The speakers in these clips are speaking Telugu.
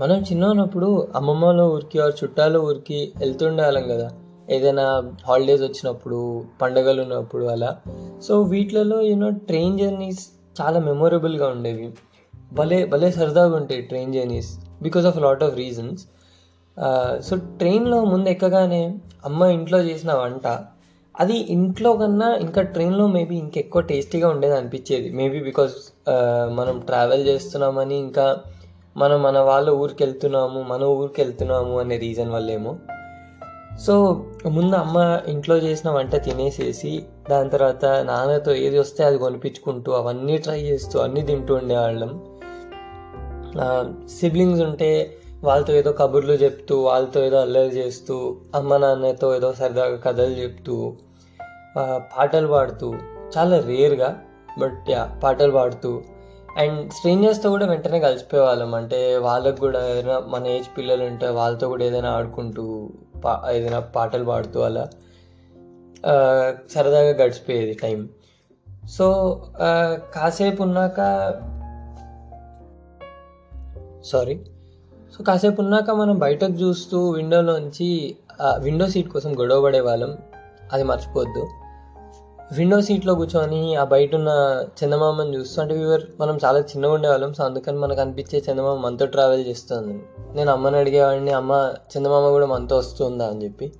మనం చిన్న ఉన్నప్పుడు అమ్మమ్మ ఊరికి ఆ చుట్టాల ఊరికి వెళ్తుండాలం కదా. ఏదైనా హాలిడేస్ వచ్చినప్పుడు పండగలు ఉన్నప్పుడు అలా. సో వీటిలలో యూనో ట్రైన్ జర్నీస్ చాలా మెమొరబుల్గా ఉండేవి. భలే భలే సరదాగా ఉంటాయి train journeys because of lot of reasons so ట్రైన్లో ముందు ఎక్కగానే అమ్మ ఇంట్లో చేసిన వంట అది ఇంట్లో కన్నా ఇంకా ట్రైన్లో మేబీ ఇంకెక్కువ టేస్టీగా ఉండేది అనిపించేది. మేబీ బికాస్ మనం ట్రావెల్ చేస్తున్నామని ఇంకా మనం మన వాళ్ళ ఊరికి వెళ్తున్నాము మన ఊరికి వెళ్తున్నాము అనే రీజన్ వల్లేమో. సో ముందు అమ్మ ఇంట్లో చేసిన వంట తినేసేసి దాని తర్వాత నాన్నతో ఏది వస్తే అది కొనిపించుకుంటూ అవన్నీ ట్రై చేస్తూ అన్నీ తింటూ ఉండేవాళ్ళం. సిబ్లింగ్స్ ఉంటే వాళ్ళతో ఏదో కబుర్లు చెప్తూ వాళ్ళతో ఏదో అల్లరి చేస్తూ అమ్మ నాన్నతో ఏదో సరదాగా కథలు చెప్తూ పాటలు పాడుతూ చాలా రేర్గా బట్ పాటలు పాడుతూ అండ్ స్ట్రేంజర్స్తో కూడా వెంటనే కలిసిపోయేవాళ్ళం. అంటే వాళ్ళకు కూడా ఏదైనా మన ఏజ్ పిల్లలు ఉంటే వాళ్ళతో కూడా ఏదైనా ఆడుకుంటూ పా ఏదైనా పాటలు పాడుతూ అలా సరదాగా గడిచిపోయేది టైం. సో కాసేపు ఉన్నాక సారీ. సో కాసేపు ఉన్నాక మనం బయటకు చూస్తూ విండోలోంచి విండో సీట్ కోసం గొడవ పడే వాళ్ళం అది మర్చిపోవద్దు. విండో సీట్లో కూర్చొని ఆ బయట ఉన్న చందమామని చూస్తూ అంటే వీవర్ మనం చాలా చిన్నగా ఉండేవాళ్ళం సో అందుకని మనకు అనిపించే చందమామ మనతో ట్రావెల్ చేస్తుంది. నేను అమ్మని అడిగేవాడిని అమ్మ చందమామ కూడా మనతో వస్తుందా? అని చెప్పి.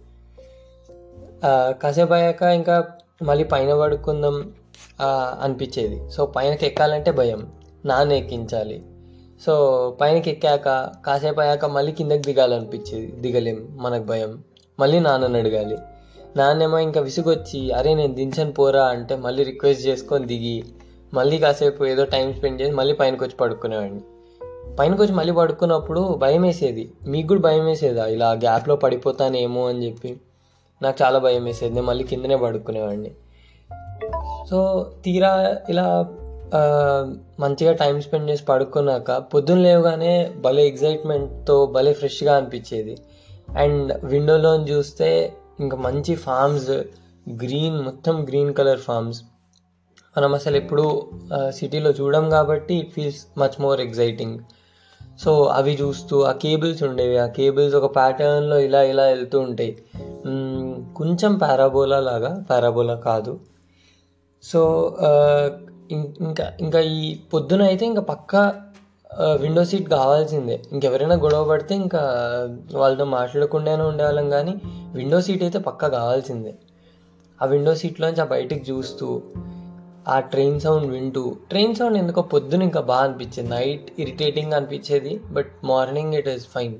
కాసేపు అయ్యాక ఇంకా మళ్ళీ పైన పడుకుందాం అనిపించేది. సో పైనకి ఎక్కాలంటే భయం నాన్న ఎక్కించాలి. సో పైనకి ఎక్కాక కాసేపు అయ్యాక మళ్ళీ కిందకి దిగాలనిపించేది దిగలేం మనకు భయం. మళ్ళీ నాన్నని అడగాలి. నాన్నేమో ఇంకా విసుగొచ్చి అరే నేను దించని పోరా అంటే మళ్ళీ రిక్వెస్ట్ చేసుకొని దిగి మళ్ళీ కాసేపు ఏదో టైం స్పెండ్ చేసి మళ్ళీ పైనకి వచ్చి పడుకునేవాడిని. పైనకి వచ్చి మళ్ళీ పడుకున్నప్పుడు భయం వేసేది మీకు కూడా భయం వేసేదా ఇలా గ్యాప్లో పడిపోతానేమో అని చెప్పి. నాకు చాలా భయం వేసేది నేను మళ్ళీ కిందనే పడుకునేవాడిని. సో తీరా ఇలా మంచిగా టైం స్పెండ్ చేసి పడుకున్నాక పొద్దున్న లేవగానే భలే ఎగ్జైట్మెంట్తో భలే ఫ్రెష్గా అనిపించేది. అండ్ విండోలో చూస్తే ఇంకా మంచి ఫార్మ్స్ గ్రీన్ మొత్తం గ్రీన్ కలర్ ఫార్మ్స్ మనం అసలు ఎప్పుడు సిటీలో చూడం కాబట్టి it feels much more exciting so అవి చూస్తూ ఆ కేబుల్స్ ఉండేవి. ఆ కేబుల్స్ ఒక ప్యాటర్న్లో ఇలా ఇలా వెళ్తూ ఉంటాయి. కొంచెం పారాబోలా లాగా పారాబోలా కాదు. సో ఇంకా ఇంకా ఈ పొద్దున అయితే ఇంకా పక్కా విండో సీట్ కావాల్సిందే. ఇంకెవరైనా గొడవ పడితే ఇంకా వాళ్ళతో మాట్లాడకుండానే ఉండేవాళ్ళం కానీ విండో సీట్ అయితే పక్కా కావాల్సిందే. ఆ విండో సీట్లోంచి ఆ బయటికి చూస్తూ ఆ ట్రైన్ సౌండ్ వింటూ ట్రైన్ సౌండ్ ఎందుకో పొద్దున ఇంకా బాగా అనిపించేది. నైట్ ఇరిటేటింగ్ అనిపించేది but morning it is fine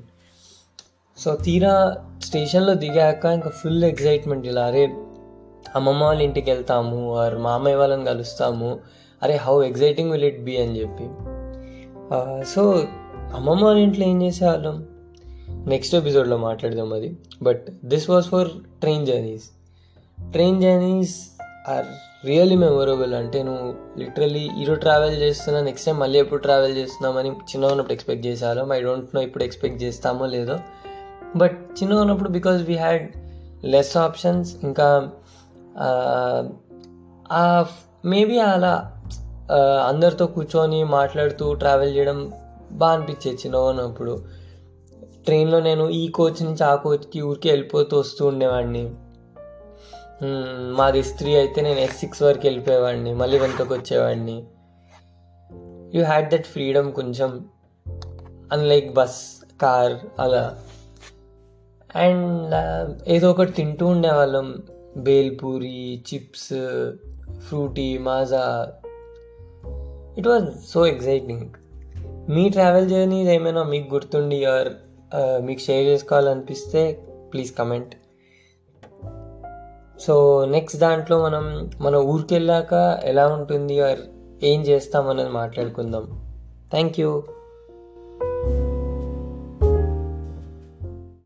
so తీరా స్టేషన్లో దిగాక ఇంకా ఫుల్ ఎగ్జైట్మెంట్ ఇలా అరే అమ్మమ్మ వాళ్ళ ఇంటికి వెళ్తాము ఆర్ మామయ్య వాళ్ళని కలుస్తాము అరే how exciting will it be అని చెప్పి. సో అమ్మమ్మ వాళ్ళ ఇంట్లో ఏం చేసేవాళ్ళం? నెక్స్ట్ ఎపిసోడ్లో మాట్లాడదాం అది. But this was for train journeys train journeys are really memorable అంటే నువ్వు లిటరలీ ఈరోజు ట్రావెల్ చేస్తున్నా నెక్స్ట్ టైం మళ్ళీ ఎప్పుడు ట్రావెల్ చేస్తున్నామని చిన్న ఉన్నప్పుడు ఎక్స్పెక్ట్ చేసేవాళ్ళం. ఐ డోంట్ నో ఇప్పుడు ఎక్స్పెక్ట్ చేస్తామో లేదో. బట్ చిన్న ఉన్నప్పుడు because we had less options ఇంకా మేబీ అలా అందరితో కూర్చొని మాట్లాడుతూ ట్రావెల్ చేయడం బాగా అనిపించేది చిన్న ఉన్నప్పుడు ట్రైన్లో నేను ఈ కోచ్ నుంచి ఆ కోచ్కి ఊరికి వెళ్ళిపోతూ వస్తూ ఉండేవాడిని. మాది స్త్రీ అయితే నేను ఎస్ సిక్స్ వరకు వెళ్ళిపోయేవాడిని మళ్ళీ వెనుకకు వచ్చేవాడిని. యూ హ్యాడ్ దట్ ఫ్రీడమ్ కొంచెం అన్లైక్ బస్ కార్ అలా. అండ్ ఏదో ఒకటి తింటూ ఉండేవాళ్ళం. Bhelpuri chips Frooti Maaza. It was so exciting me travel journeys ఏమైనా మీకు గుర్తుండి ఆర్ uh, మీకు షేర్ చేసుకోవాలనిపిస్తే ప్లీజ్ కమెంట్ సో నెక్స్ట్ దాంట్లో మనం మన ఊరికి వెళ్ళాక ఎలా ఉంటుంది ఆర్ ఏం చేస్తామనేది మాట్లాడుకుందాం. Thank you